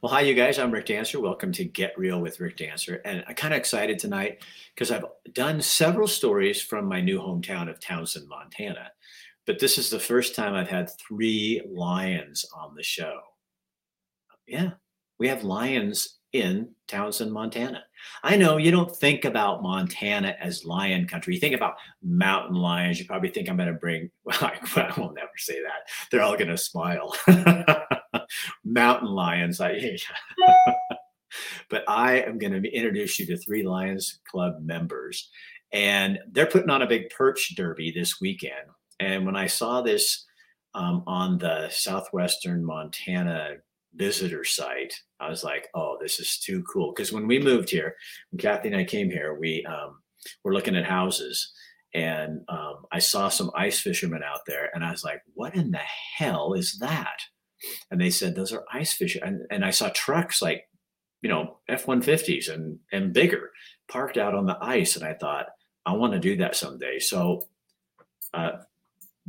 Well, hi, you guys. I'm Rick Dancer. Welcome to Get Real with Rick Dancer. And I'm kind of excited tonight because I've done several stories from my new hometown of Townsend, Montana. But this is the first time I've had three lions on the show. Yeah, we have lions in Townsend, Montana. I know you don't think about Montana as lion country. You think about mountain lions. You probably think I'm going to bring, well, I, will never say that. They're all going to smile. mountain lions. I, but I am going to introduce you to three Lions Club members, and they're putting on a big perch derby this weekend. And when I saw this um, on the southwestern Montana visitor site, I was like, "Oh, this is too cool!" Because when we moved here, when Kathy and I came here, we um, were looking at houses, and um, I saw some ice fishermen out there, and I was like, "What in the hell is that?" And they said those are ice fish. And, and i saw trucks like you know f-150s and and bigger parked out on the ice. And i thought i want to do that someday. So uh,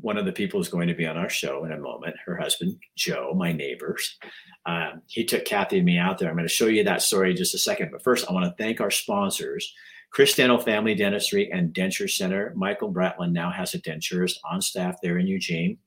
one of the people is going to be on our show in a moment her husband joe my neighbors um, he took kathy and me out there. I'm going to show you that story in just a second. But first i want to thank our sponsors Chris Dental Family Dentistry and Denture Center. Michael Bratland now has a denturist on staff there in Eugene.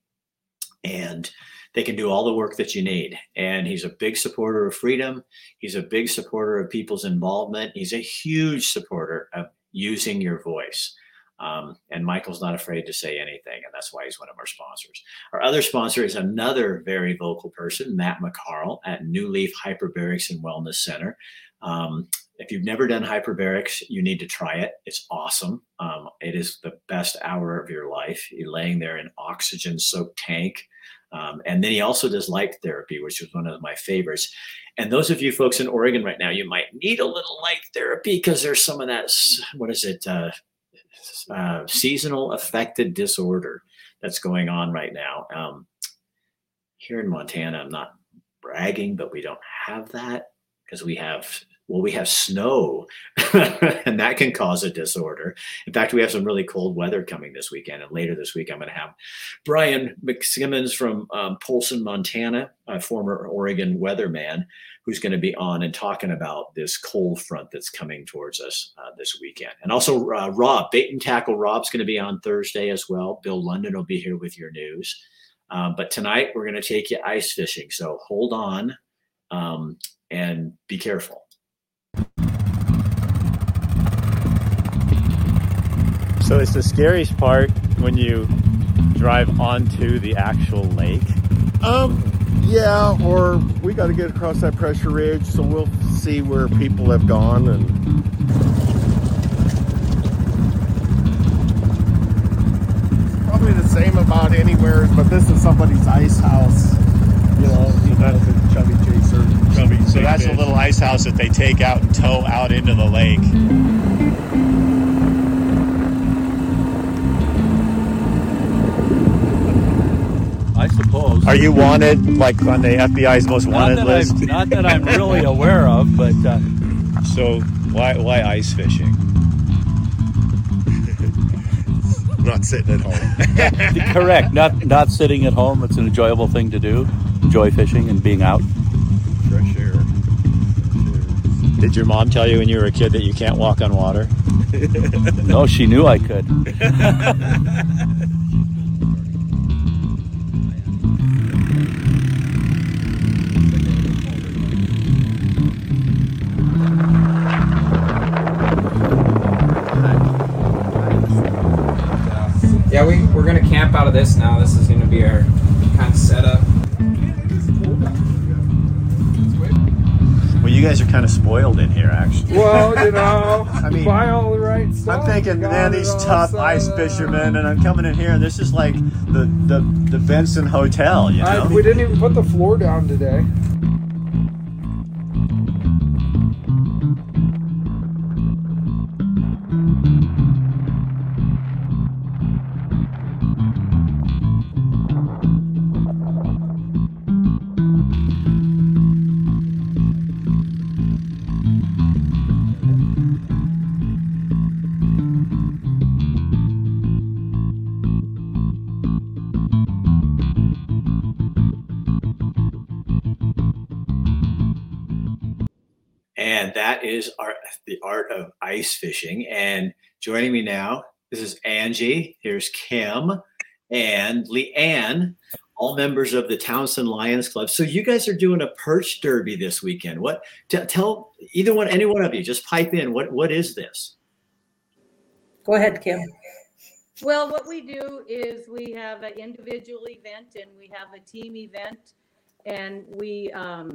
And they can do all the work that you need. And he's a big supporter of freedom. He's a big supporter of people's involvement. He's a huge supporter of using your voice. Um, and Michael's not afraid to say anything, and that's why he's one of our sponsors. Our other sponsor is another very vocal person, Matt McCarl at New Leaf Hyperbarics and Wellness Center. Um, if you've never done hyperbarics, you need to try it. It's awesome. Um, it is the best hour of your life. You're laying there in oxygen soaked tank um, and then he also does light therapy, which was one of my favorites. And those of you folks in Oregon right now, you might need a little light therapy because there's some of that, what is it, uh, uh, seasonal affected disorder that's going on right now. Um, here in Montana, I'm not bragging, but we don't have that because we have well, we have snow, and that can cause a disorder. In fact, we have some really cold weather coming this weekend. And later this week, I'm going to have Brian McSimmons from um, Polson, Montana, a former Oregon weatherman, who's going to be on and talking about this cold front that's coming towards us uh, this weekend. And also, uh, Rob, Bait and Tackle Rob's going to be on Thursday as well. Bill London will be here with your news. Um, but tonight, we're going to take you ice fishing. So hold on um, and be careful. So it's the scariest part when you drive onto the actual lake. Um, yeah, or we got to get across that pressure ridge, so we'll see where people have gone and. Probably the same about anywhere, but this is somebody's ice house. You know, that's a chubby chaser. Chubby. So that's a little ice house that they take out and tow out into the lake. I suppose. Are you wanted, like on the FBI's most wanted not list? I'm, not that I'm really aware of, but uh, so why why ice fishing? Not sitting at home. correct. Not not sitting at home. It's an enjoyable thing to do. Enjoy fishing and being out. Fresh air. Did your mom tell you when you were a kid that you can't walk on water? no, she knew I could. know, I mean, buy all the right stuff. I'm thinking, man, these tough ice fishermen, and I'm coming in here, and this is like the the, the Benson Hotel, you I, know? we didn't even put the floor down today. The art of ice fishing. And joining me now, this is Angie. Here's Kim and Leanne, all members of the Townsend Lions Club. So you guys are doing a perch derby this weekend. What? T- tell either one, any one of you, just pipe in. What What is this? Go ahead, Kim. Well, what we do is we have an individual event and we have a team event. And we um,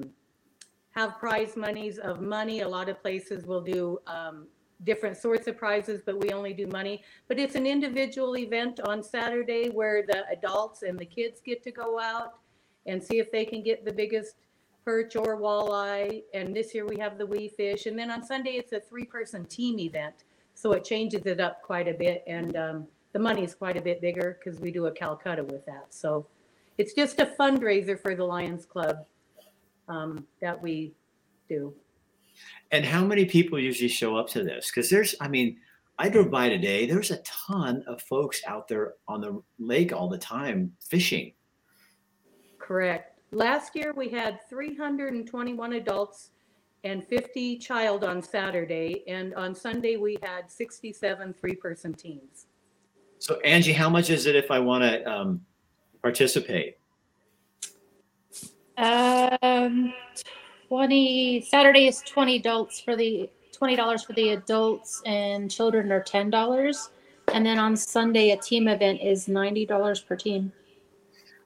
have prize monies of money. A lot of places will do um, different sorts of prizes, but we only do money. But it's an individual event on Saturday where the adults and the kids get to go out and see if they can get the biggest perch or walleye. And this year we have the wee fish. And then on Sunday, it's a three person team event. So it changes it up quite a bit. And um, the money is quite a bit bigger because we do a Calcutta with that. So it's just a fundraiser for the Lions Club um, that we do. And how many people usually show up to this? Because there's, I mean, I drove by today. There's a ton of folks out there on the lake all the time fishing. Correct. Last year we had 321 adults and 50 child on Saturday, and on Sunday we had 67 three-person teams. So Angie, how much is it if I want to um, participate? Um, twenty Saturday is twenty adults for the twenty dollars for the adults and children are ten dollars, and then on Sunday a team event is ninety dollars per team.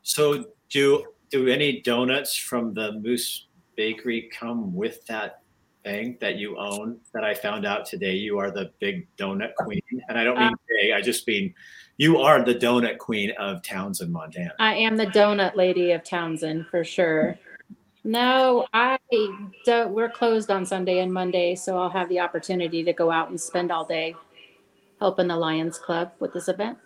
So do do any donuts from the Moose Bakery come with that thing that you own? That I found out today, you are the big donut queen, and I don't mean big. I just mean you are the donut queen of Townsend, Montana. I am the donut lady of Townsend for sure. No, I don't. We're closed on Sunday and Monday, so I'll have the opportunity to go out and spend all day helping the Lions Club with this event.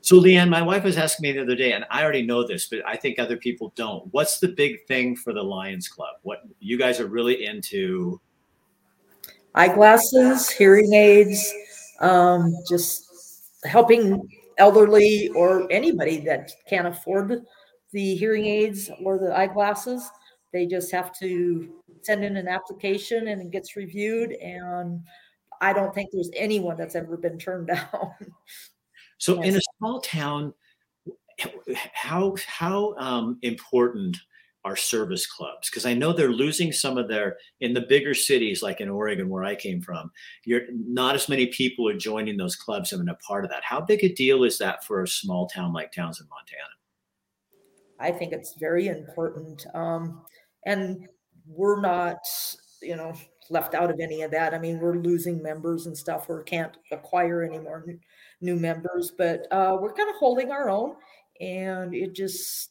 So, Leanne, my wife was asking me the other day, and I already know this, but I think other people don't. What's the big thing for the Lions Club? What you guys are really into? Eyeglasses, hearing aids, um, just helping elderly or anybody that can't afford the hearing aids or the eyeglasses. They just have to send in an application and it gets reviewed. And I don't think there's anyone that's ever been turned down. So, in a small town, how how um, important are service clubs? Because I know they're losing some of their in the bigger cities, like in Oregon, where I came from. You're not as many people are joining those clubs and a part of that. How big a deal is that for a small town like Townsend, Montana? I think it's very important. Um, and we're not, you know, left out of any of that. I mean, we're losing members and stuff. We can't acquire any more new, members, but uh, we're kind of holding our own. And it just,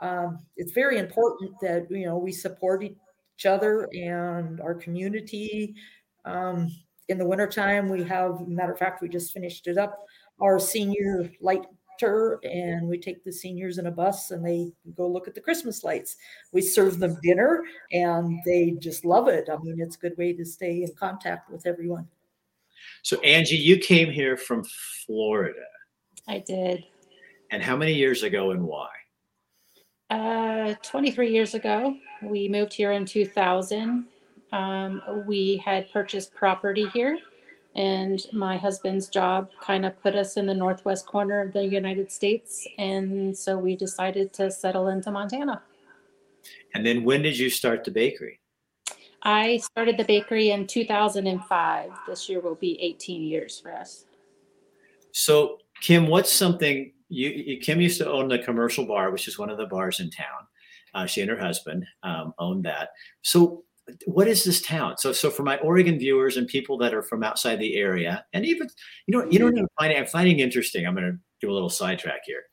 um, it's very important that, you know, we support each other and our community. Um, in the wintertime, we have, matter of fact, we just finished it up, our senior light tour and we take the seniors in a bus and they go look at the Christmas lights. We serve them dinner and they just love it. I mean, it's a good way to stay in contact with everyone. So, Angie, you came here from Florida, I did. and how many years ago and why? Uh, 23 years ago, we moved here in 2000. Um, we had purchased property here, and my husband's job kind of put us in the northwest corner of the United States. And so we decided to settle into Montana. And then, when did you start the bakery? I started the bakery in 2005. This year will be 18 years for us. So, Kim, what's something you, you Kim used to own the commercial bar, which is one of the bars in town. Uh, she and her husband um, owned that. So, what is this town? So, so for my Oregon viewers and people that are from outside the area, and even you know, you know, what I'm finding, I'm finding interesting. I'm going to do a little sidetrack here.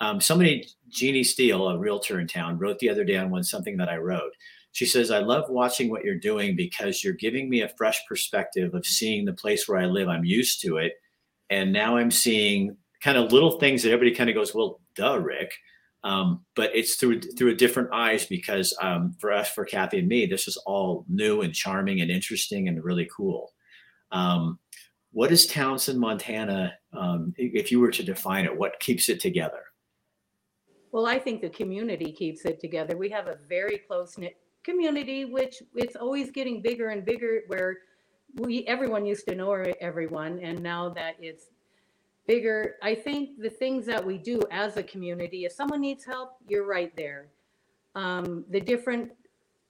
Um, somebody, Jeannie Steele, a realtor in town, wrote the other day on one something that I wrote. She says, I love watching what you're doing because you're giving me a fresh perspective of seeing the place where I live. I'm used to it. And now I'm seeing kind of little things that everybody kind of goes, well, duh, Rick. Um, but it's through through a different eyes because um, for us, for Kathy and me, this is all new and charming and interesting and really cool. Um, what is Townsend, Montana? Um, if you were to define it, what keeps it together? Well, I think the community keeps it together. We have a very close knit community, which it's always getting bigger and bigger where we, everyone used to know everyone. And now that it's bigger, I think the things that we do as a community, if someone needs help, you're right there. Um, the different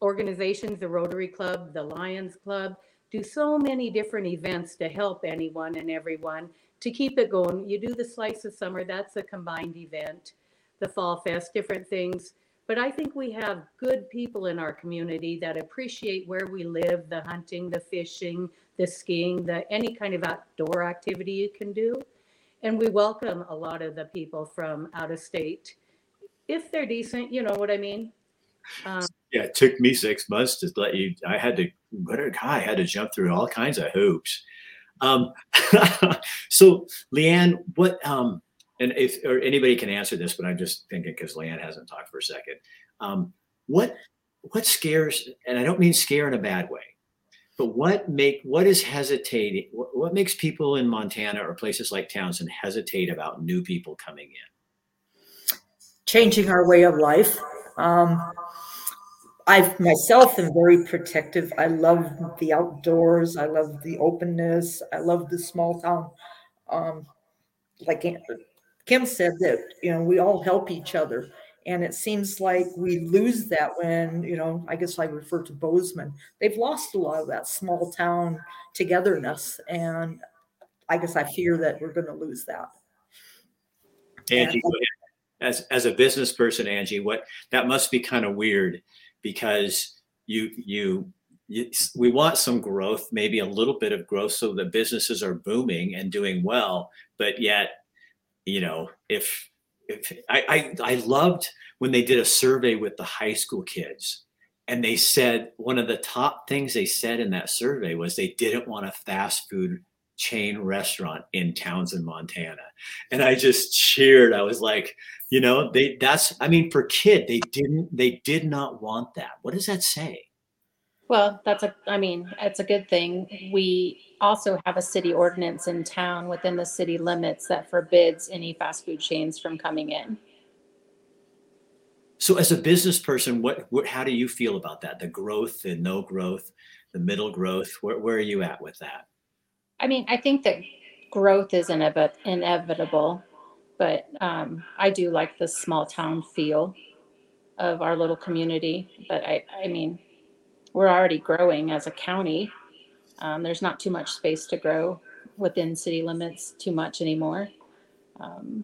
organizations, the Rotary Club, the Lions Club, do so many different events to help anyone and everyone to keep it going. You do the Slice of Summer, that's a combined event, the Fall Fest, different things. But I think we have good people in our community that appreciate where we live, the hunting, the fishing, the skiing, the any kind of outdoor activity you can do. And we welcome a lot of the people from out of state. If they're decent, you know what I mean? Um, yeah, it took me six months to let you. I had to, what a guy, I had to jump through all kinds of hoops. Um, so, Leanne, what, um, and if or anybody can answer this, but I'm just thinking because Leanne hasn't talked for a second. Um, what what scares, and I don't mean scare in a bad way, but what make what is hesitating? What, what makes people in Montana or places like Townsend hesitate about new people coming in? Changing our way of life. Um, I myself am very protective. I love the outdoors. I love the openness. I love the small town. Um, like Kim said, that you know we all help each other, and it seems like we lose that when you know. I guess I refer to Bozeman. They've lost a lot of that small town togetherness, and I guess I fear that we're going to lose that. Angie, as as a business person, Angie, what that must be kind of weird because you you we want some growth, maybe a little bit of growth, so the businesses are booming and doing well. But yet, you know, if I, I I loved when they did a survey with the high school kids, and they said one of the top things they said in that survey was they didn't want a fast food chain restaurant in Townsend, Montana. And I just cheered. I was like, you know, they that's I mean, for kid, they didn't they did not want that. What does that say? Well, that's a I mean, it's a good thing. We also have a city ordinance in town within the city limits that forbids any fast food chains from coming in. So as a business person, what, what how do you feel about that? The growth, the no growth, the middle growth, where, where are you at with that? I mean, I think that growth is inevitable, but um, I do like the small town feel of our little community. But I, I mean, we're already growing as a county. Um, there's not too much space to grow within city limits too much anymore. Um,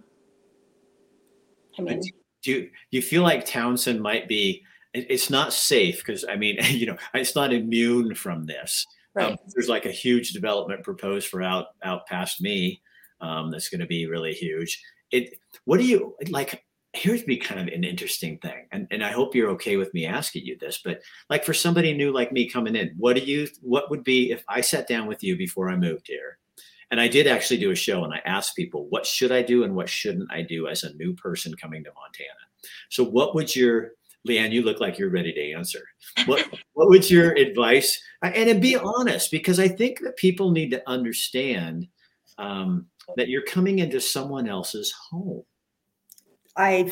I mean, do you, feel like Townsend might be? It's not safe because I mean, you know, it's not immune from this. Um, right. Um, there's like a huge development proposed for out out past me. Um, that's going to be really huge. It. What do you like? Here's be kind of an interesting thing, and and I hope you're okay with me asking you this. But like for somebody new like me coming in, what do you? What would be if I sat down with you before I moved here? And I did actually do a show, and I asked people what should I do and what shouldn't I do as a new person coming to Montana. So, what would your Leanne, you look like you're ready to answer. What what would your advice? And be honest, because I think that people need to understand um, that you're coming into someone else's home. I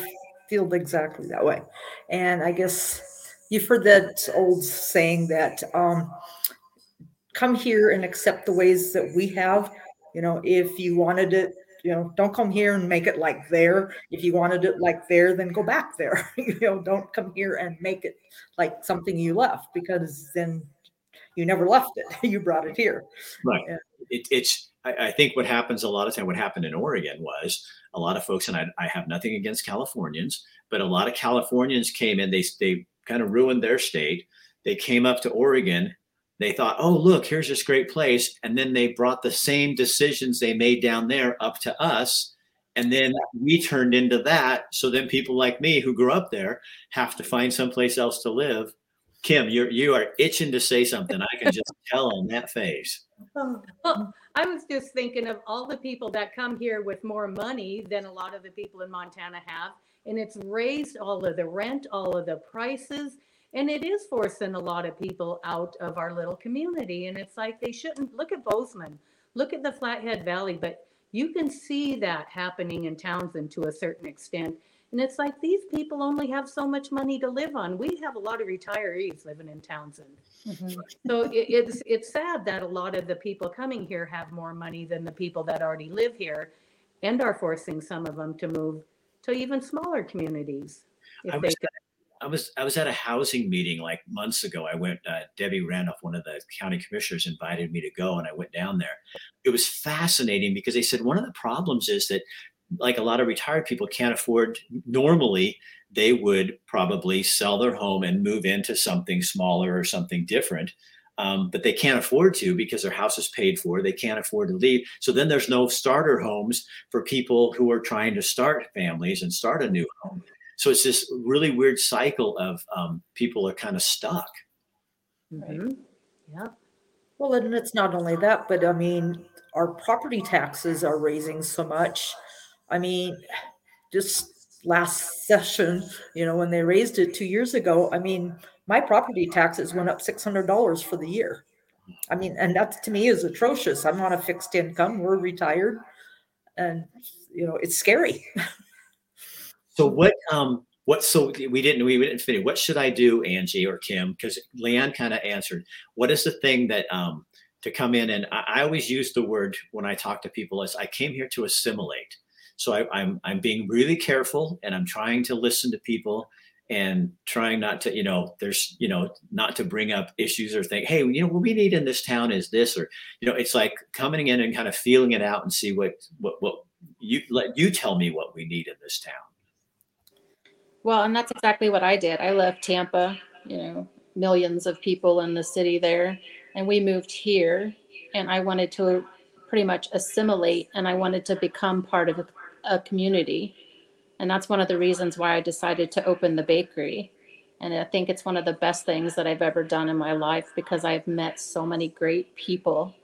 feel exactly that way, and I guess you've heard that old saying that um, come here and accept the ways that we have. You know, if you wanted it you know don't come here and make it like there. If you wanted it like there then go back there. You know don't come here and make it like something you left because then you never left it. You brought it here. Right. It, it's I, I, think what happens a lot of time what happened in oregon was a lot of folks and I, I have nothing against californians but a lot of californians came in they they kind of ruined their state they came up to oregon they thought, oh, look, here's this great place. And then they brought the same decisions they made down there up to us. And then we turned into that. So then people like me who grew up there have to find someplace else to live. Kim, you're you are itching to say something. I can just tell on that face. Oh. Well, I was just thinking of all the people that come here with more money than a lot of the people in Montana have. And it's raised all of the rent, all of the prices and it is forcing a lot of people out of our little community. And it's like they shouldn't look at Bozeman, look at the Flathead Valley, but you can see that happening in Townsend to a certain extent. And it's like these people only have so much money to live on. We have a lot of retirees living in Townsend. So it, it's it's sad that a lot of the people coming here have more money than the people that already live here and are forcing some of them to move to even smaller communities. I was. I was I was at a housing meeting like months ago. I went. Uh, Debbie Randolph, one of the county commissioners, invited me to go, and I went down there. It was fascinating because they said one of the problems is that, like a lot of retired people, can't afford. Normally, they would probably sell their home and move into something smaller or something different. Um, but they can't afford to because their house is paid for. They can't afford to leave. So then there's no starter homes for people who are trying to start families and start a new home. So it's this really weird cycle of um, people are kind of stuck. Mhm. Yeah. Well, and it's not only that, but I mean, our property taxes are raising so much. I mean, just last session, you know, when they raised it two years ago, I mean, my property taxes went up six hundred dollars for the year. I mean, and that to me is atrocious. I'm on a fixed income. We're retired, and you know, it's scary. So what um what so we didn't we didn't finish. What should I do, Angie or Kim? Because Leanne kind of answered. What is the thing that um to come in and I, I always use the word when I talk to people is I came here to assimilate. So I, I'm I'm being really careful and I'm trying to listen to people and trying not to, you know, there's, you know, not to bring up issues or think, hey, you know, what we need in this town is this, or, you know, it's like coming in and kind of feeling it out and see what what what you let you tell me what we need in this town. Well, and that's exactly what I did. I left Tampa, you know, millions of people in the city there, and we moved here. And I wanted to pretty much assimilate and I wanted to become part of a community. And that's one of the reasons why I decided to open the bakery. And I think it's one of the best things that I've ever done in my life because I've met so many great people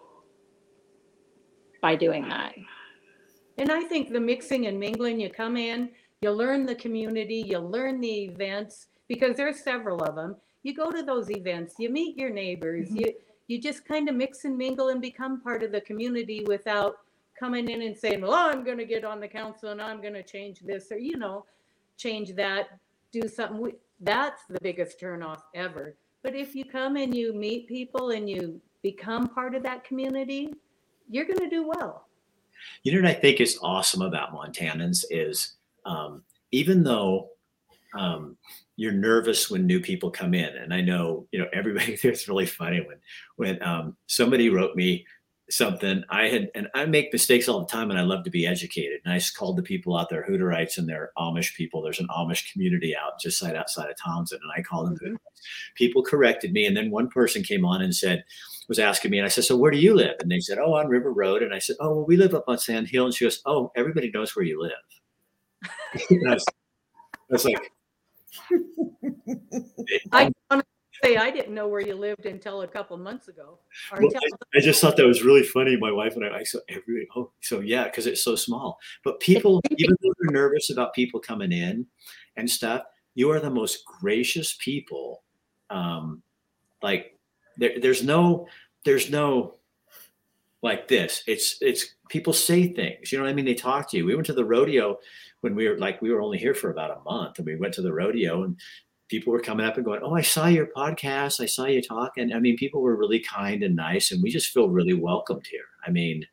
by doing that. And I think the mixing and mingling, you come in, you learn the community, you learn the events, because there's several of them. You go to those events, you meet your neighbors, mm-hmm. you you just kind of mix and mingle and become part of the community without coming in and saying, "Well, I'm going to get on the council and I'm going to change this or you know, change that, do something." We, that's the biggest turnoff ever. But if you come and you meet people and you become part of that community, you're going to do well. You know what I think is awesome about Montanans is um, even though um, you're nervous when new people come in, and I know you know everybody. It's really funny when when um, somebody wrote me something I had, and I make mistakes all the time, and I love to be educated. And I just called the people out there, Hutterites and they're Amish people. There's an Amish community out just right outside of Townsend, and I called them. Mm-hmm. Hutterites. People corrected me, and then one person came on and said, was asking me, and I said, "So where do you live?" And they said, "Oh, on River Road." And I said, "Oh, well, we live up on Sand Hill." And she goes, "Oh, everybody knows where you live." I, was, I was like, I um, want to say I didn't know where you lived until a couple months ago. Well, I, I just thought that was really funny. My wife and I, I said, every, oh, so yeah, because it's so small. But people, even though they're nervous about people coming in and stuff, you are the most gracious people. Um, like there, there's no, there's no like this. It's, it's people say things. You know what I mean? They talk to you. We went to the rodeo when we were like, we were only here for about a month, and we went to the rodeo and people were coming up and going, "Oh, I saw your podcast. I saw you talk." And I mean, people were really kind and nice, and we just feel really welcomed here. I mean,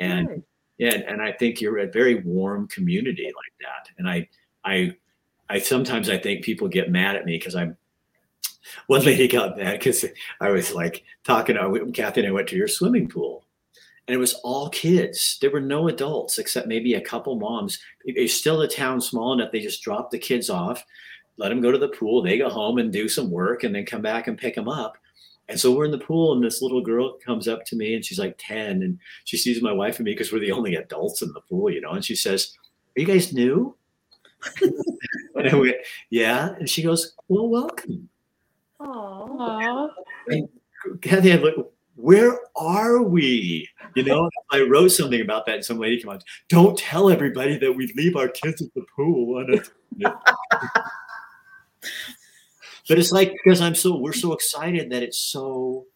and Good. yeah, and, I think you're a very warm community like that. And I, I, I sometimes I think people get mad at me because I'm. One lady got mad because I was like talking. Uh, to, Kathy and I went to your swimming pool, and it was all kids. There were no adults except maybe a couple moms. It's still a town small enough. They just drop the kids off let them go to the pool. They go home and do some work and then come back and pick them up. And so we're in the pool, and this little girl comes up to me, and she's like 10, and she sees my wife and me because we're the only adults in the pool, you know. And she says, Are you guys new? and I went, Yeah. And she goes, Well, welcome. Aw. Aw. Kathy, I'm like, Where are we? You know, I wrote something about that, and some lady came on, Don't tell everybody that we leave our kids at the pool. It's- but it's like because I'm so we're so excited that it's so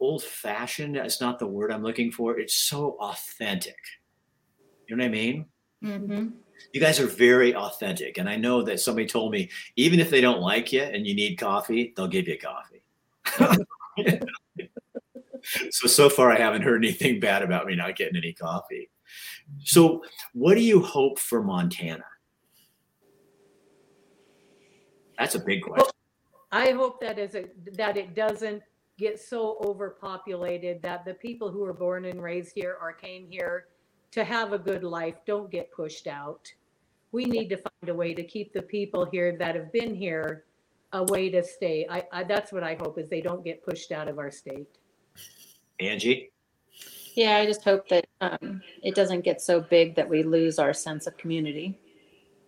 old fashioned. That's not the word I'm looking for. It's so authentic. You know what I mean? hmm You guys are very authentic. And I know that somebody told me, even if they don't like you and you need coffee, they'll give you coffee. so, so far, I haven't heard anything bad about me not getting any coffee. So, what do you hope for Montana? That's a big question. I hope that is a, that it doesn't get so overpopulated that the people who were born and raised here or came here to have a good life don't get pushed out. We need to find a way to keep the people here that have been here a way to stay. I, I that's what I hope is they don't get pushed out of our state. Angie? Yeah, I just hope that um, it doesn't get so big that we lose our sense of community.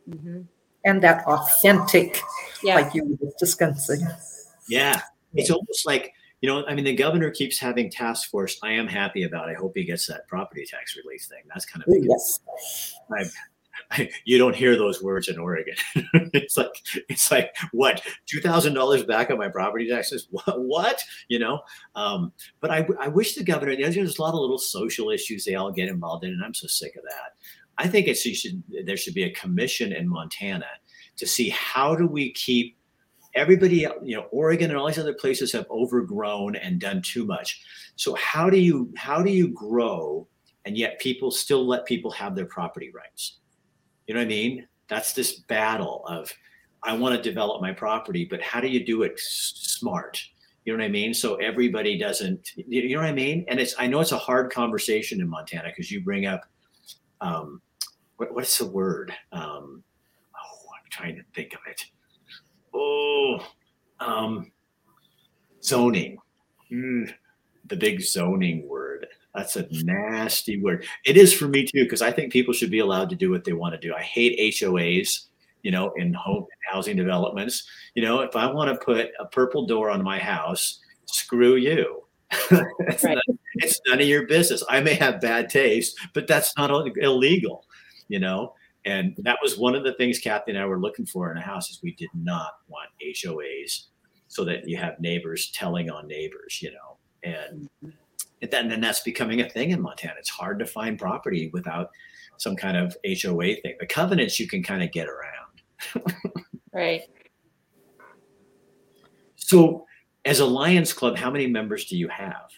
Mm-hmm. And that authentic, Yeah. like you were discussing. Yeah. It's almost like, you know, I mean, the governor keeps having task force. I am happy about. I hope he gets that property tax relief thing. That's kind of big. Yes. I, I, you don't hear those words in Oregon. it's like it's like what two thousand dollars back on my property taxes? What? What? You know? Um, but I, I wish the governor. There's there's a lot of little social issues they all get involved in, and I'm so sick of that. I think you should there should be a commission in Montana to see how do we keep everybody you know oregon and all these other places have overgrown and done too much. So how do you how do you grow and yet people still let people have their property rights? You know what i mean? That's this battle of i want to develop my property but how do you do it smart? You know what i mean? So everybody doesn't you know what i mean? And it's i know it's a hard conversation in montana because you bring up um what, what's the word? Um oh i'm trying to think of it. Oh um zoning. Mm, the big zoning word. That's a nasty word. It is for me too because i think people should be allowed to do what they want to do. I hate hoas you know in home housing developments. You know if i want to put a purple door on my house screw you it's, Right. none, it's none of your business i may have bad taste but that's not illegal you know and that was one of the things Kathy and I were looking for in a house is we did not want HOAs so that you have neighbors telling on neighbors, you know, and and then then that's becoming a thing in Montana. It's hard to find property without some kind of HOA thing. The covenants you can kind of get around. Right. So as a Lions Club, how many members do you have?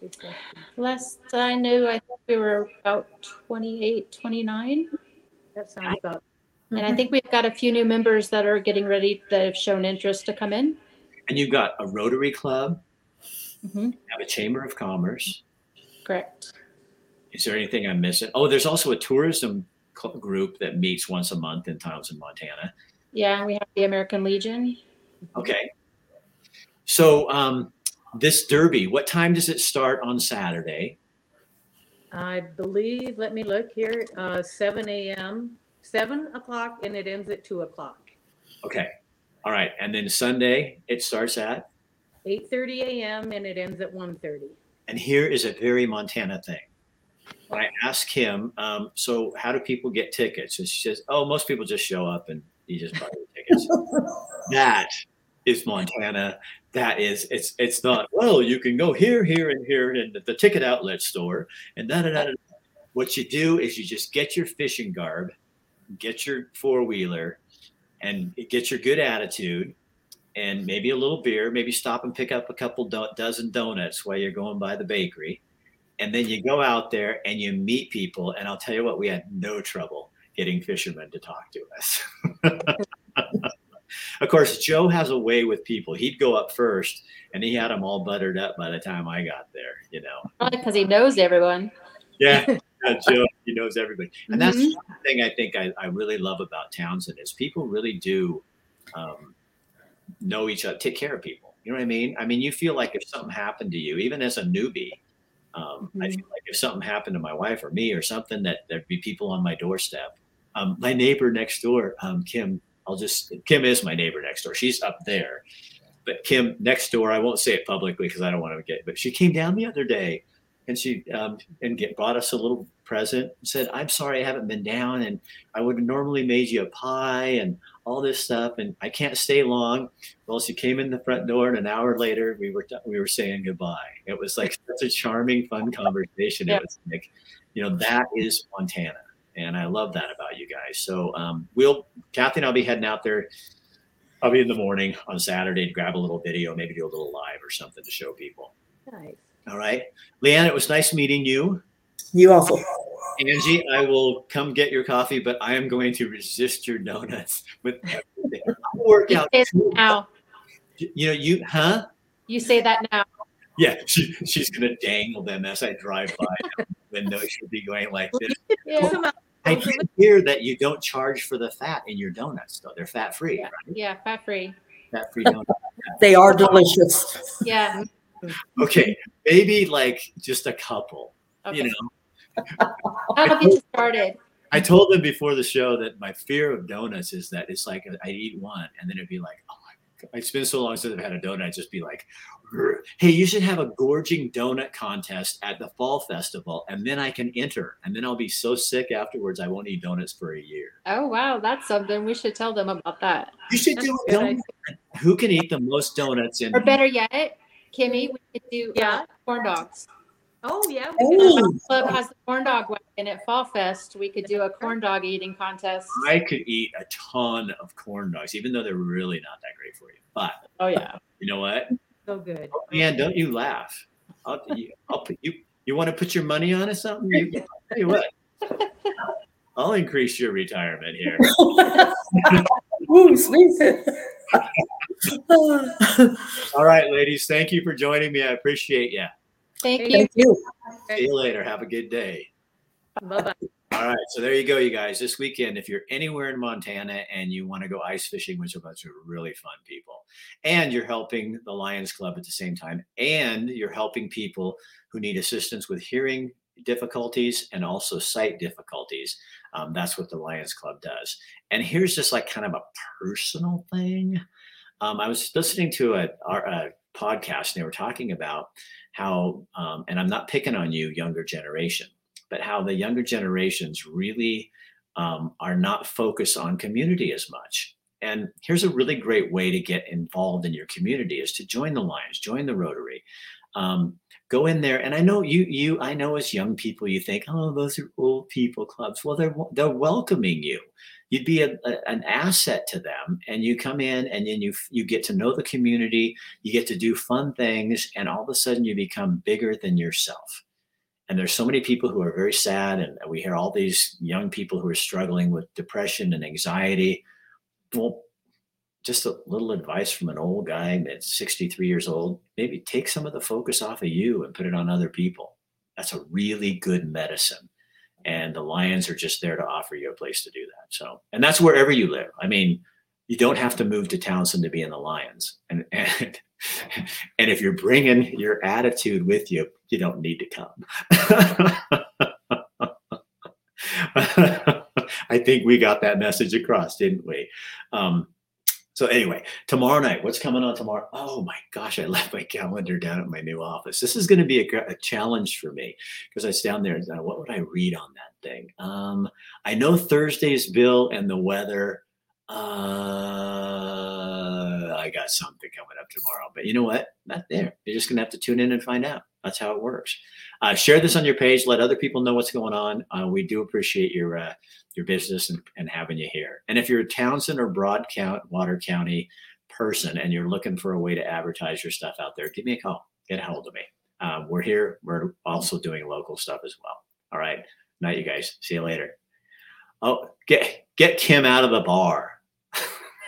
Good. Last I knew, I think we were about 28, 29. That sounds about And I think we've got a few new members that are getting ready that have shown interest to come in. And you've got a Rotary Club, mm-hmm. have a Chamber of Commerce. Correct. Is there anything I'm missing? Oh, there's also a tourism cl- group that meets once a month in Townsend, Montana. Yeah, we have the American Legion. Okay. So um, this derby, what time does it start on Saturday? I believe, let me look here, uh, seven AM, seven o'clock and it ends at two o'clock. Okay. All right. And then Sunday it starts at, Eight thirty AM and it ends at one thirty. and here is a very Montana thing. When I ask him, um, so how do people get tickets? And she says, oh, most people just show up and you just buy the tickets. that is Montana. That is, it's it's not, well, you can go here, here, and here in the, ticket outlet store and da da da. da. What you do is you just get your fishing garb, get your four wheeler, and get your good attitude and maybe a little beer, maybe stop and pick up a couple do- dozen donuts while you're going by the bakery. And then you go out there and you meet people. And I'll tell you what, we had no trouble getting fishermen to talk to us. of course, Joe has a way with people. He'd go up first and he had them all buttered up by the time I got there, you know. Because he knows everyone. Yeah, yeah, Joe, he knows everybody, and that's Mhm. one thing I think I, I really love about Townsend is people really do um, know each other, take care of people. You know what I mean? I mean, you feel like if something happened to you, even as a newbie, um, I feel like if something happened to my wife or me or something, that there'd be people on my doorstep. Um, my neighbor next door, um, Kim, I'll just Kim is my neighbor next door. She's up there, but Kim next door, I won't say it publicly because I don't want to get. But she came down the other day, and she um, and get brought us a little present. and Said, "I'm sorry, I haven't been down, and I would have normally made you a pie and all this stuff, and I can't stay long." Well, she came in the front door, and an hour later, we were we were saying goodbye. It was like such a charming, fun conversation. Yeah. It was like, you know, that is Montana, and I love that about you guys. So um, we'll Kathy and I'll be heading out there. I'll be in the morning on Saturday to grab a little video, maybe do a little live or something to show people. Nice. All right, Leanne, it was nice meeting you. You also. Angie, I will come get your coffee, but I am going to resist your donuts with everything. I'll work You out. now. You know, you, huh? You say that now. Yeah, she, she's going to dangle them as I drive by the window. She'll be going like this. Yeah. Come on. I did hear that you don't charge for the fat in your donuts, though. They're fat free, Yeah. right? Yeah, fat free. Fat free donuts. They are delicious. Yeah. Okay, maybe like just a couple. Okay. You know, I'll get you started. I told them before the show that my fear of donuts is that it's like I'd eat one and then it'd be like, oh my God. It's been so long since I've had a donut. I'd just be like, "Grr. Hey, you should have a gorging donut contest at the fall festival and then I can enter. And then I'll be so sick afterwards, I won't eat donuts for a year. Oh wow, that's something. We should tell them about that. You should That's do a a good donut. Who can eat the most donuts in Or better yet, Kimmy, we could do Yeah. uh, corn dogs. Oh, yeah. we can- Oh, Club has the corn dog wagon at Fall Fest. We could do a corn dog eating contest. I could eat a ton of corn dogs, even though they're really not that great for you. But Oh yeah. you know what? So good. Oh, man, don't you laugh. I'll, you, I'll put you. You want to put your money on it? Something? You, tell you what. I'll increase your retirement here. Ooh, sweet. All right, ladies. Thank you for joining me. I appreciate you. Thank you. Thank you. See you later. Have a good day. Bye bye. All right, so there you go, you guys. This weekend, if you're anywhere in Montana and you want to go ice fishing with a bunch of really fun people, and you're helping the Lions Club at the same time, and you're helping people who need assistance with hearing difficulties and also sight difficulties, um, that's what the Lions Club does. And here's just like kind of a personal thing. Um, I was listening to a, a podcast, and they were talking about how, um, and I'm not picking on you, younger generation but how the younger generations really um, are not focused on community as much. And here's a really great way to get involved in your community is to join the Lions, join the Rotary. Um, go in there, and I know you. You, I know, as young people, you think, "Oh, those are old people clubs." Well, they're they're welcoming you. You'd be a, a, an asset to them, and you come in, and then you you get to know the community. You get to do fun things, and all of a sudden, you become bigger than yourself and there's so many people who are very sad and we hear all these young people who are struggling with depression and anxiety. Well just a little advice from an old guy that's 63 years old maybe take some of the focus off of you and put it on other people. That's a really good medicine and the lions are just there to offer you a place to do that. So and that's wherever you live. I mean you don't have to move to townsend to be in the lions. And and and if you're bringing your attitude with you you don't need to come. I think we got that message across didn't we? Um, so anyway tomorrow night what's coming on tomorrow? Oh my gosh i left my calendar down at my new office. This is going to be a, a challenge for me because i was down there and uh, what would i read on that thing? Um, i know thursday's bill and the weather uh, I got something coming up tomorrow, but you know what? Not there. You're just gonna have to tune in and find out. That's how it works. Uh, share this on your page. Let other people know what's going on. Uh, we do appreciate your uh, your business and, and having you here. And if you're a Townsend or Broad Count, Water County person, and you're looking for a way to advertise your stuff out there, give me a call. Get a hold of me. Um, we're here. We're also doing local stuff as well. All right. Night, you guys. See you later. Oh, get get Kim out of the bar.